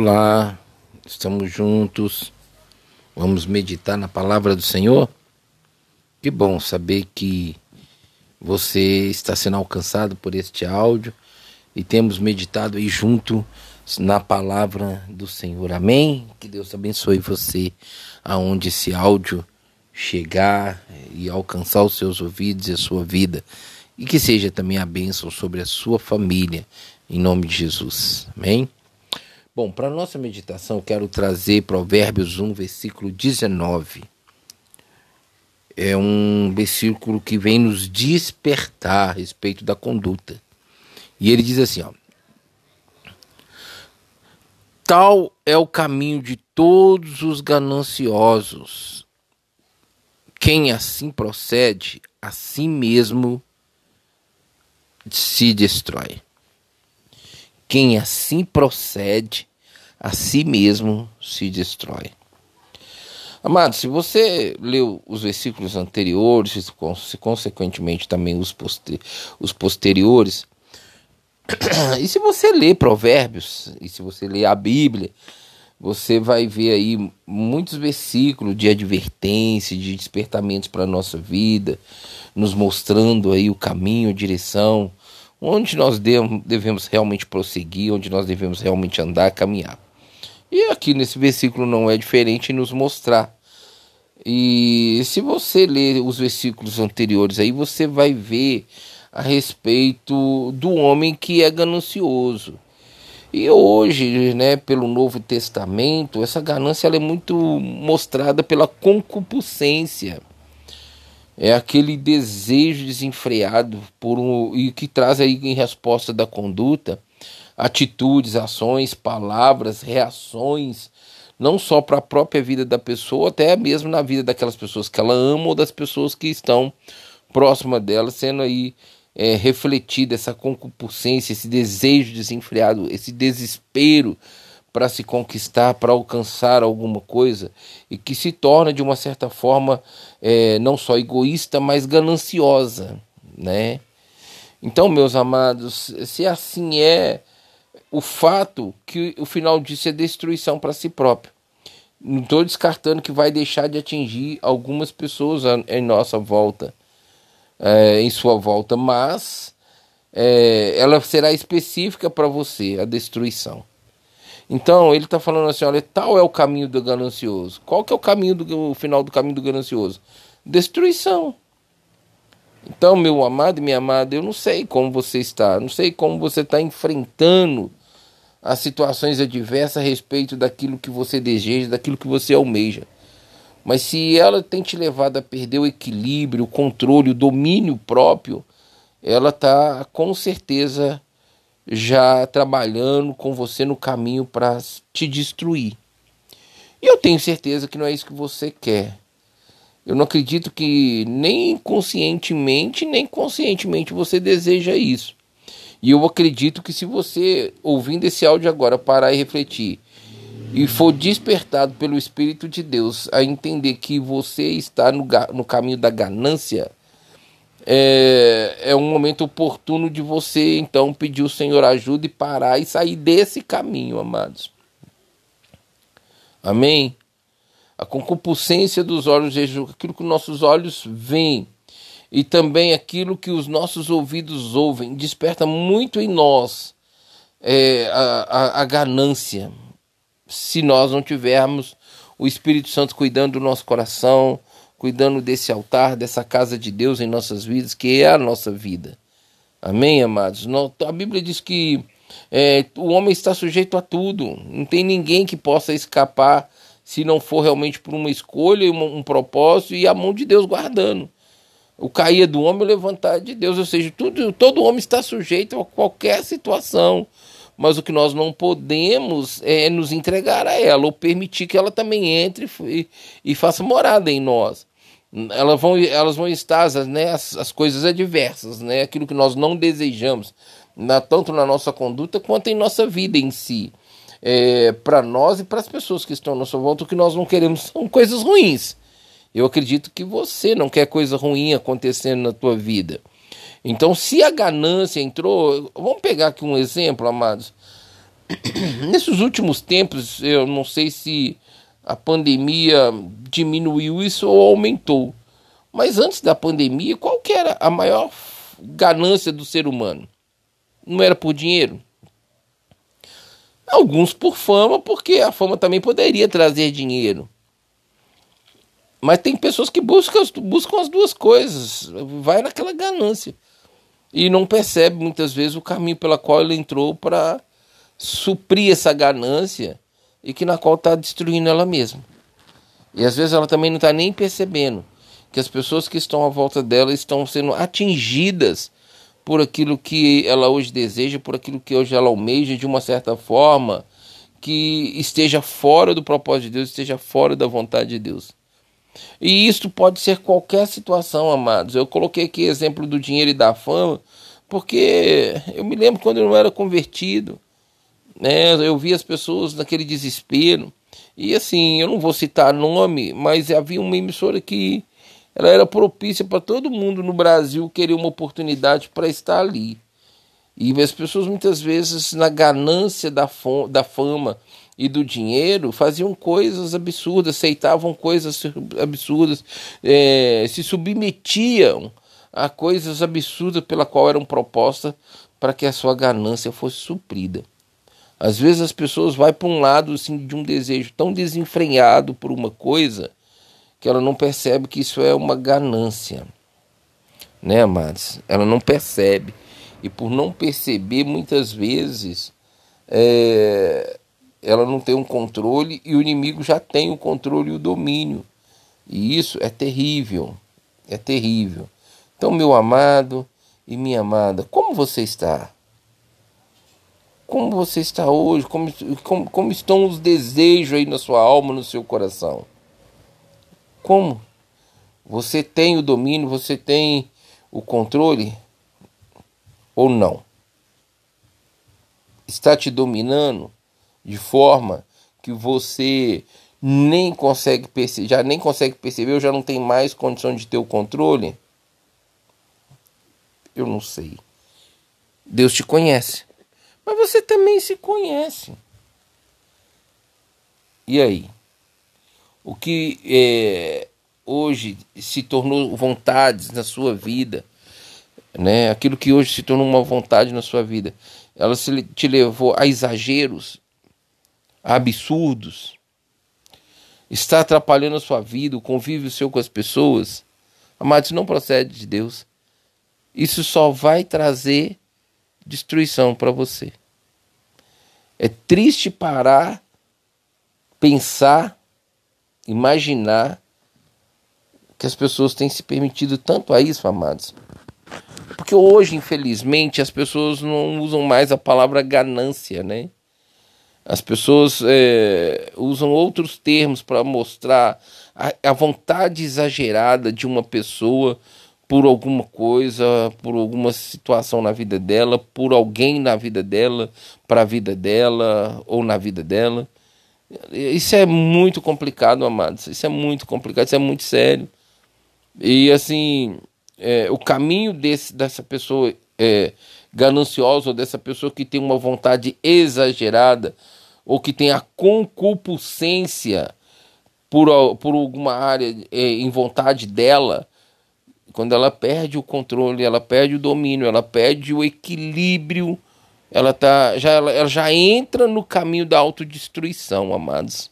Olá, estamos juntos. Vamos meditar na palavra do Senhor? Que bom saber que você está sendo alcançado por este áudio e temos meditado aí junto na palavra do Senhor. Amém? Que Deus abençoe você aonde esse áudio chegar e alcançar os seus ouvidos e a sua vida. E que seja também a bênção sobre a sua família, em nome de Jesus. Amém? Bom, para nossa meditação, quero trazer Provérbios 1, versículo 19. É um versículo que vem nos despertar a respeito da conduta. E ele diz assim: ó, Tal é o caminho de todos os gananciosos. Quem assim procede, a si mesmo se destrói. Quem assim procede, a si mesmo se destrói. Amado, se você leu os versículos anteriores, e consequentemente também os, poster os posteriores, e se você lê Provérbios, e se você lê a Bíblia, você vai ver aí muitos versículos de advertência, de despertamentos para a nossa vida, nos mostrando aí o caminho, a direção, onde nós devemos realmente prosseguir, onde nós devemos realmente andar, caminhar. E aqui nesse versículo não é diferente nos mostrar. E se você ler os versículos anteriores aí, você vai ver a respeito do homem que é ganancioso. E hoje, né, pelo Novo Testamento, essa ganância ela é muito mostrada pela concupiscência. É aquele desejo desenfreado por um, e que traz aí em resposta da conduta atitudes, ações, palavras, reações, não só para a própria vida da pessoa, até mesmo na vida daquelas pessoas que ela ama ou das pessoas que estão próximas dela, sendo aí é, refletida essa concupiscência, esse desejo desenfreado, esse desespero para se conquistar, para alcançar alguma coisa, e que se torna de uma certa forma é, não só egoísta, mas gananciosa, né? Então, meus amados, se assim é, o fato que o final disso é destruição para si próprio. Não estou descartando que vai deixar de atingir algumas pessoas em nossa volta, é, em sua volta, mas é, ela será específica para você, a destruição. Então ele está falando assim: olha, tal é o caminho do ganancioso. Qual que é o caminho do o final do caminho do ganancioso? Destruição. Então, meu amado e minha amada, eu não sei como você está, não sei como você está enfrentando as situações adversas a respeito daquilo que você deseja, daquilo que você almeja. Mas se ela tem te levado a perder o equilíbrio, o controle, o domínio próprio, ela está com certeza já trabalhando com você no caminho para te destruir. E eu tenho certeza que não é isso que você quer. Eu não acredito que nem conscientemente, nem conscientemente você deseja isso. E eu acredito que se você, ouvindo esse áudio agora, parar e refletir, e for despertado pelo Espírito de Deus a entender que você está no, no caminho da ganância, é, é um momento oportuno de você então pedir o Senhor ajuda e parar e sair desse caminho, amados. Amém? A concupiscência dos olhos, aquilo que nossos olhos veem e também aquilo que os nossos ouvidos ouvem, desperta muito em nós é, a, a, a ganância. Se nós não tivermos o Espírito Santo cuidando do nosso coração, cuidando desse altar, dessa casa de Deus em nossas vidas, que é a nossa vida. Amém, amados? A Bíblia diz que é, o homem está sujeito a tudo, não tem ninguém que possa escapar se não for realmente por uma escolha, um, um propósito e a mão de Deus guardando. O cair do homem, o levantar de Deus, ou seja, tudo, todo homem está sujeito a qualquer situação, mas o que nós não podemos é nos entregar a ela ou permitir que ela também entre e, e faça morada em nós elas vão, elas vão estar né, as, as coisas adversas, né, aquilo que nós não desejamos, na, tanto na nossa conduta quanto em nossa vida em si. É, para nós e para as pessoas que estão à nossa volta, o que nós não queremos são coisas ruins. Eu acredito que você não quer coisa ruim acontecendo na tua vida. Então, se a ganância entrou, vamos pegar aqui um exemplo, amados. nesses últimos tempos, eu não sei se a pandemia diminuiu isso ou aumentou. Mas antes da pandemia, qual que era a maior ganância do ser humano? Não era por dinheiro? Alguns por fama, porque a fama também poderia trazer dinheiro. Mas tem pessoas que buscam, buscam as duas coisas, vai naquela ganância. E não percebe muitas vezes o caminho pela qual ele entrou para suprir essa ganância e que na qual está destruindo ela mesma. E às vezes ela também não está nem percebendo que as pessoas que estão à volta dela estão sendo atingidas por aquilo que ela hoje deseja, por aquilo que hoje ela almeja de uma certa forma que esteja fora do propósito de Deus, esteja fora da vontade de Deus. E isso pode ser qualquer situação, amados. Eu coloquei aqui exemplo do dinheiro e da fama, porque eu me lembro quando eu não era convertido, né? Eu vi as pessoas naquele desespero. E assim, eu não vou citar nome, mas havia uma emissora que ela era propícia para todo mundo no Brasil querer uma oportunidade para estar ali. E as pessoas muitas vezes, na ganância da, da fama e do dinheiro, faziam coisas absurdas, aceitavam coisas absurdas, é, se submetiam a coisas absurdas pela qual eram propostas para que a sua ganância fosse suprida. Às vezes as pessoas vão para um lado assim, de um desejo tão desenfreado por uma coisa que ela não percebe que isso é uma ganância. Né, amados? Ela não percebe. E por não perceber, muitas vezes, é, ela não tem um controle e o inimigo já tem o controle e o domínio. E isso é terrível. É terrível. Então, meu amado e minha amada, como você está? Como você está hoje? Como, como, como estão os desejos aí na sua alma, no seu coração? Como? Você tem o domínio, você tem o controle ou não? Está te dominando de forma que você nem consegue perceber, já nem consegue perceber, ou já não tem mais condição de ter o controle? Eu não sei. Deus te conhece mas você também se conhece. E aí? O que é, hoje se tornou vontades na sua vida, né? Aquilo que hoje se tornou uma vontade na sua vida, ela se, te levou a exageros, a absurdos, está atrapalhando a sua vida, o convívio seu com as pessoas. Amado, isso não procede de Deus. Isso só vai trazer destruição para você. É triste parar, pensar, imaginar que as pessoas têm se permitido tanto a isso, amados. Porque hoje, infelizmente, as pessoas não usam mais a palavra ganância, né? As pessoas é, usam outros termos para mostrar a, a vontade exagerada de uma pessoa por alguma coisa, por alguma situação na vida dela, por alguém na vida dela, para a vida dela ou na vida dela. Isso é muito complicado, amados. Isso é muito complicado, isso é muito sério. E assim, é, o caminho desse, dessa pessoa é, gananciosa, ou dessa pessoa que tem uma vontade exagerada, ou que tem a concupiscência por, por alguma área é, em vontade dela, quando ela perde o controle, ela perde o domínio, ela perde o equilíbrio, ela, tá, já, ela, ela já entra no caminho da autodestruição, amados.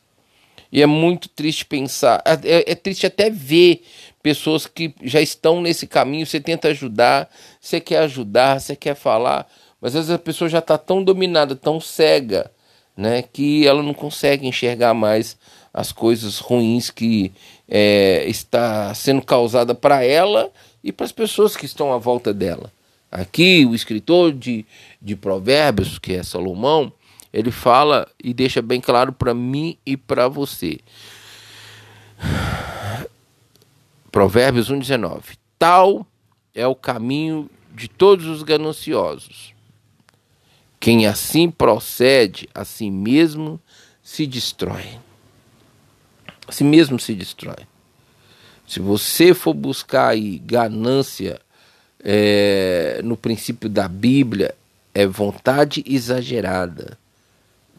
E é muito triste pensar, é, é, é triste até ver pessoas que já estão nesse caminho, você tenta ajudar, você quer ajudar, você quer falar, mas às vezes a pessoa já está tão dominada, tão cega, né, que ela não consegue enxergar mais as coisas ruins que é, está sendo causada para ela e para as pessoas que estão à volta dela. Aqui, o escritor de, de Provérbios, que é Salomão, ele fala e deixa bem claro para mim e para você. Provérbios 1,19: Tal é o caminho de todos os gananciosos. Quem assim procede, a si mesmo se destrói a si mesmo se destrói. Se você for buscar aí ganância é, no princípio da Bíblia, é vontade exagerada.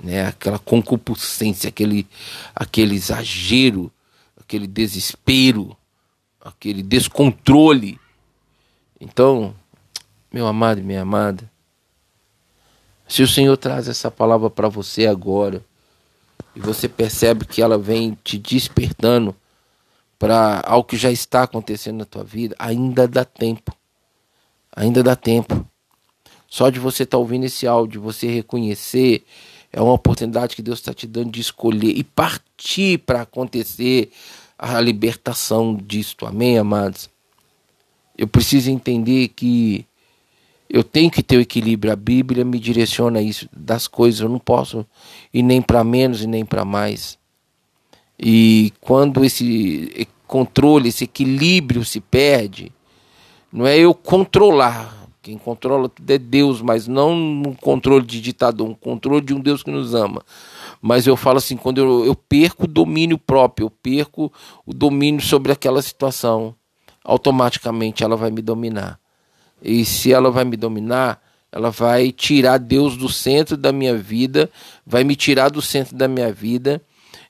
né? Aquela concupiscência, aquele, aquele exagero, aquele desespero, aquele descontrole. Então, meu amado e minha amada, se o Senhor traz essa palavra para você agora, e você percebe que ela vem te despertando para algo que já está acontecendo na tua vida, ainda dá tempo. Ainda dá tempo. Só de você estar tá ouvindo esse áudio, você reconhecer, é uma oportunidade que Deus está te dando de escolher e partir para acontecer a libertação disto. Amém, amados? Eu preciso entender que eu tenho que ter o equilíbrio. A Bíblia me direciona isso das coisas. Eu não posso ir nem para menos e nem para mais. E quando esse controle, esse equilíbrio se perde, não é eu controlar. Quem controla tudo é Deus, mas não um controle de ditador, um controle de um Deus que nos ama. Mas eu falo assim, quando eu, eu perco o domínio próprio, eu perco o domínio sobre aquela situação, automaticamente ela vai me dominar. E se ela vai me dominar, ela vai tirar Deus do centro da minha vida, vai me tirar do centro da minha vida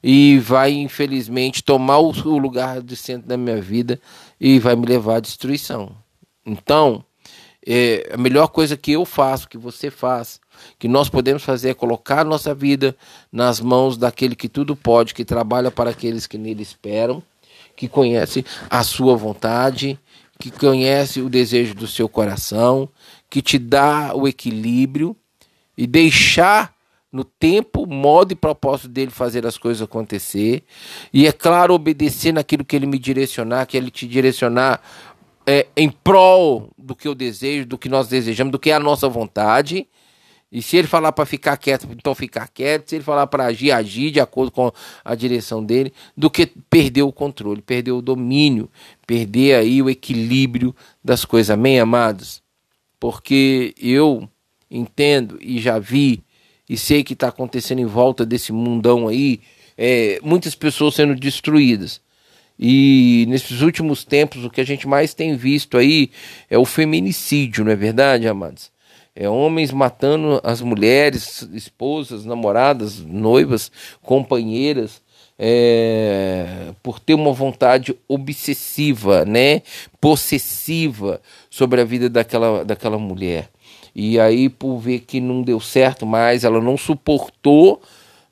e vai, infelizmente, tomar o lugar do centro da minha vida e vai me levar à destruição. Então, é, a melhor coisa que eu faço, que você faz, que nós podemos fazer é colocar nossa vida nas mãos daquele que tudo pode, que trabalha para aqueles que nele esperam, que conhece a sua vontade que conhece o desejo do seu coração, que te dá o equilíbrio e deixar no tempo, modo e propósito dele fazer as coisas acontecer. E é claro, obedecer naquilo que ele me direcionar, que ele te direcionar é, em prol do que eu desejo, do que nós desejamos, do que é a nossa vontade. E se ele falar para ficar quieto, então ficar quieto. Se ele falar para agir, agir de acordo com a direção dele, do que perder o controle, perder o domínio, perder aí o equilíbrio das coisas. Amém, amados? Porque eu entendo e já vi e sei que está acontecendo em volta desse mundão aí, é, muitas pessoas sendo destruídas. E nesses últimos tempos, o que a gente mais tem visto aí é o feminicídio, não é verdade, amados? É, homens matando as mulheres, esposas, namoradas, noivas, companheiras, é, por ter uma vontade obsessiva, né, possessiva sobre a vida daquela, daquela mulher. E aí, por ver que não deu certo mais, ela não suportou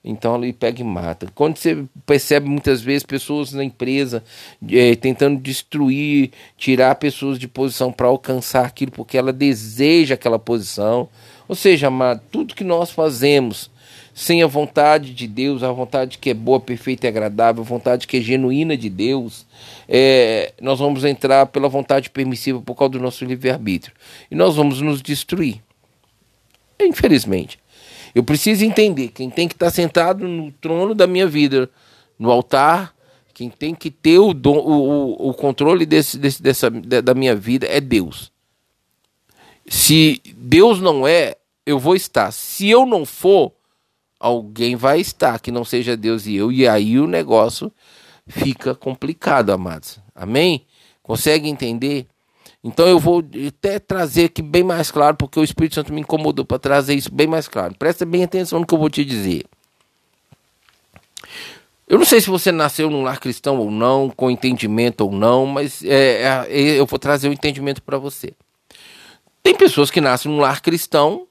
então ele pega e mata. Quando você percebe muitas vezes pessoas na empresa é, tentando destruir, tirar pessoas de posição para alcançar aquilo porque ela deseja aquela posição. Ou seja, amado, tudo que nós fazemos sem a vontade de Deus, a vontade que é boa, perfeita e agradável, a vontade que é genuína de Deus, é, nós vamos entrar pela vontade permissiva por causa do nosso livre-arbítrio. E nós vamos nos destruir. Infelizmente. Eu preciso entender quem tem que estar sentado no trono da minha vida, no altar, quem tem que ter o, dom, o, o, controle desse, desse, dessa, da minha vida é Deus. Se Deus não é, eu vou estar. Se eu não for, alguém vai estar que não seja Deus e eu, e aí o negócio fica complicado, amados. Amém? Consegue entender? Então eu vou até trazer aqui bem mais claro, porque o Espírito Santo me incomodou para trazer isso bem mais claro. Presta bem atenção no que eu vou te dizer. Eu não sei se você nasceu num lar cristão ou não, com entendimento ou não, mas é, é, é eu vou trazer o um entendimento para você. Tem pessoas que nascem num lar cristão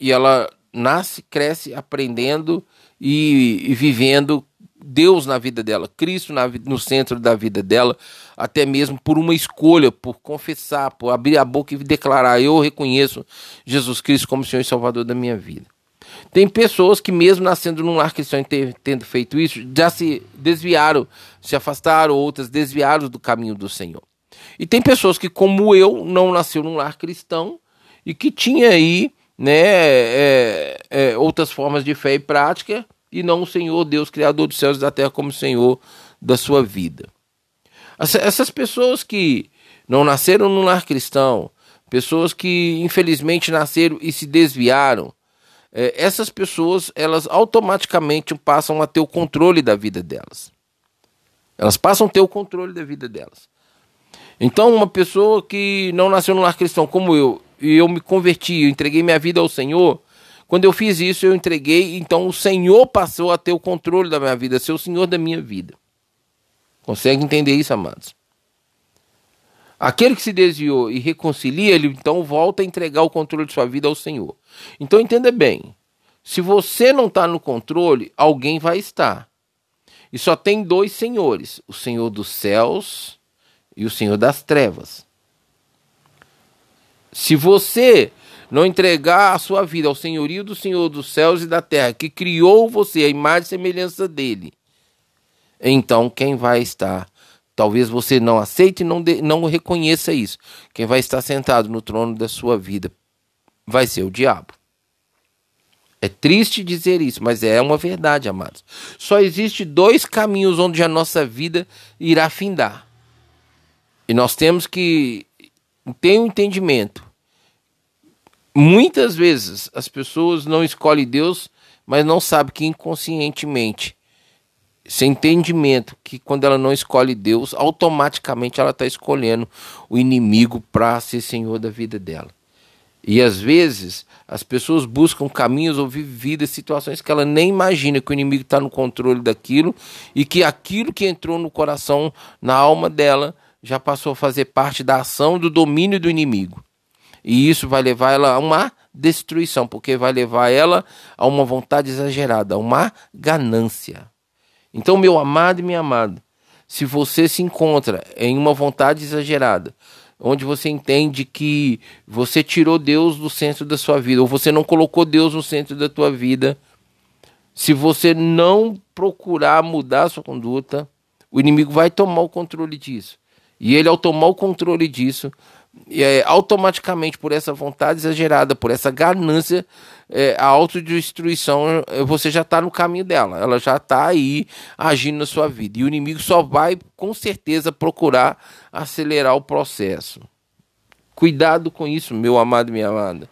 e ela nasce, cresce aprendendo e, e vivendo Deus na vida dela, Cristo na, no centro da vida dela, até mesmo por uma escolha, por confessar, por abrir a boca e declarar: Eu reconheço Jesus Cristo como Senhor e Salvador da minha vida. Tem pessoas que, mesmo nascendo num lar cristão e ter, tendo feito isso, já se desviaram, se afastaram, outras desviaram do caminho do Senhor. E tem pessoas que, como eu, não nasceu num lar cristão e que tinha aí né, é, é, outras formas de fé e prática e não o Senhor Deus, Criador dos céus e da terra, como Senhor da sua vida. Essas pessoas que não nasceram no lar cristão, pessoas que infelizmente nasceram e se desviaram, é, essas pessoas elas automaticamente passam a ter o controle da vida delas. Elas passam a ter o controle da vida delas. Então, uma pessoa que não nasceu no lar cristão como eu, e eu me converti, eu entreguei minha vida ao Senhor, Quando eu fiz isso, eu entreguei, então o Senhor passou a ter o controle da minha vida, ser o Senhor da minha vida. Consegue entender isso, amados? Aquele que se desviou e reconcilia, ele então volta a entregar o controle de sua vida ao Senhor. Então entenda bem: se você não está no controle, alguém vai estar. E só tem dois senhores: o Senhor dos céus e o Senhor das trevas. Se você não entregar a sua vida ao senhorio do Senhor dos céus e da terra, que criou você, a imagem e semelhança dele, então quem vai estar? Talvez você não aceite e não, não reconheça isso. Quem vai estar sentado no trono da sua vida vai ser o diabo. É triste dizer isso, mas é uma verdade, amados. Só existe dois caminhos onde a nossa vida irá findar. E nós temos que ter um entendimento. Muitas vezes as pessoas não escolhem Deus, mas não sabem que inconscientemente sem entendimento que quando ela não escolhe Deus, automaticamente ela está escolhendo o inimigo para ser senhor da vida dela. E às vezes as pessoas buscam caminhos ou vivem situações que ela nem imagina que o inimigo está no controle daquilo e que aquilo que entrou no coração, na alma dela, já passou a fazer parte da ação do domínio do inimigo. E isso vai levar ela a uma destruição, porque vai levar ela a uma vontade exagerada, a uma ganância. Então, meu amado e minha amada, se você se encontra em uma vontade exagerada, onde você entende que você tirou Deus do centro da sua vida, ou você não colocou Deus no centro da tua vida, se você não procurar mudar a sua conduta, o inimigo vai tomar o controle disso. E ele, ao tomar o controle disso, é, automaticamente por essa vontade exagerada, por essa ganância, é, a autodestruição, é, você já está no caminho dela, ela já está aí agindo na sua vida. E o inimigo só vai, com certeza, procurar acelerar o processo. Cuidado com isso, meu amado e minha amada.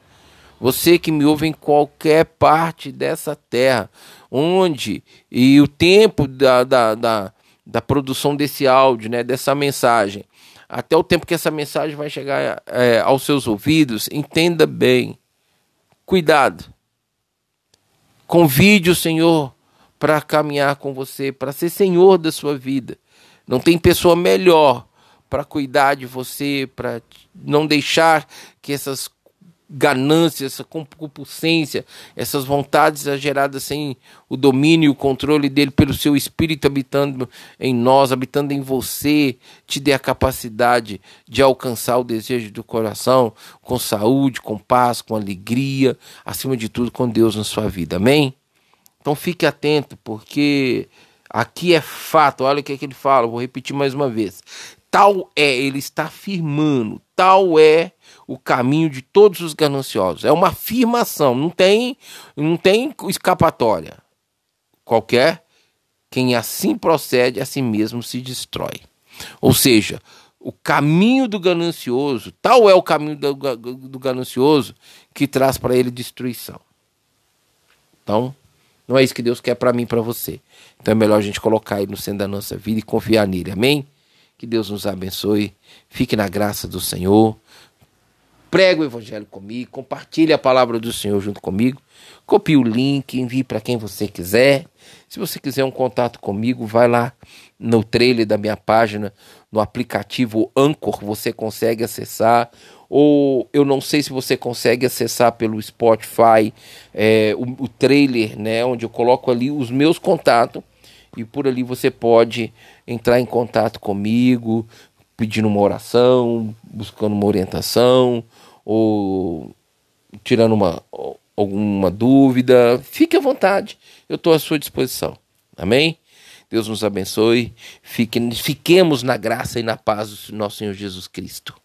Você que me ouve em qualquer parte dessa terra, onde e o tempo da, da, da, da produção desse áudio, né, dessa mensagem, até o tempo que essa mensagem vai chegar é, aos seus ouvidos, entenda bem. Cuidado. Convide o Senhor para caminhar com você, para ser Senhor da sua vida. Não tem pessoa melhor para cuidar de você, para não deixar que essas ganância, essa concupiscência, essas vontades exageradas sem o domínio e o controle dele pelo seu espírito habitando em nós, habitando em você, te dê a capacidade de alcançar o desejo do coração com saúde, com paz, com alegria, acima de tudo com Deus na sua vida. Amém? Então fique atento, porque aqui é fato, olha o que, é que ele fala, vou repetir mais uma vez. Tal é, ele está afirmando, tal é o caminho de todos os gananciosos. É uma afirmação, não tem, não tem escapatória. Qualquer quem assim procede, a si mesmo se destrói. Ou seja, o caminho do ganancioso, tal é o caminho do, do ganancioso que traz para ele destruição. Então, não é isso que Deus quer para mim e para você. Então é melhor a gente colocar ele no centro da nossa vida e confiar nele. Amém? Que Deus nos abençoe. Fique na graça do Senhor. Prega o evangelho comigo, compartilhe a palavra do Senhor junto comigo. Copie o link, envie para quem você quiser. Se você quiser um contato comigo, vai lá no trailer da minha página, no aplicativo Anchor, você consegue acessar. Ou eu não sei se você consegue acessar pelo Spotify é, o, o trailer, né, onde eu coloco ali os meus contatos e por ali você pode entrar em contato comigo, pedindo uma oração, buscando uma orientação ou tirando uma alguma dúvida, fique à vontade, eu estou à sua disposição. Amém? Deus nos abençoe. Fique, fiquemos na graça e na paz do nosso Senhor Jesus Cristo.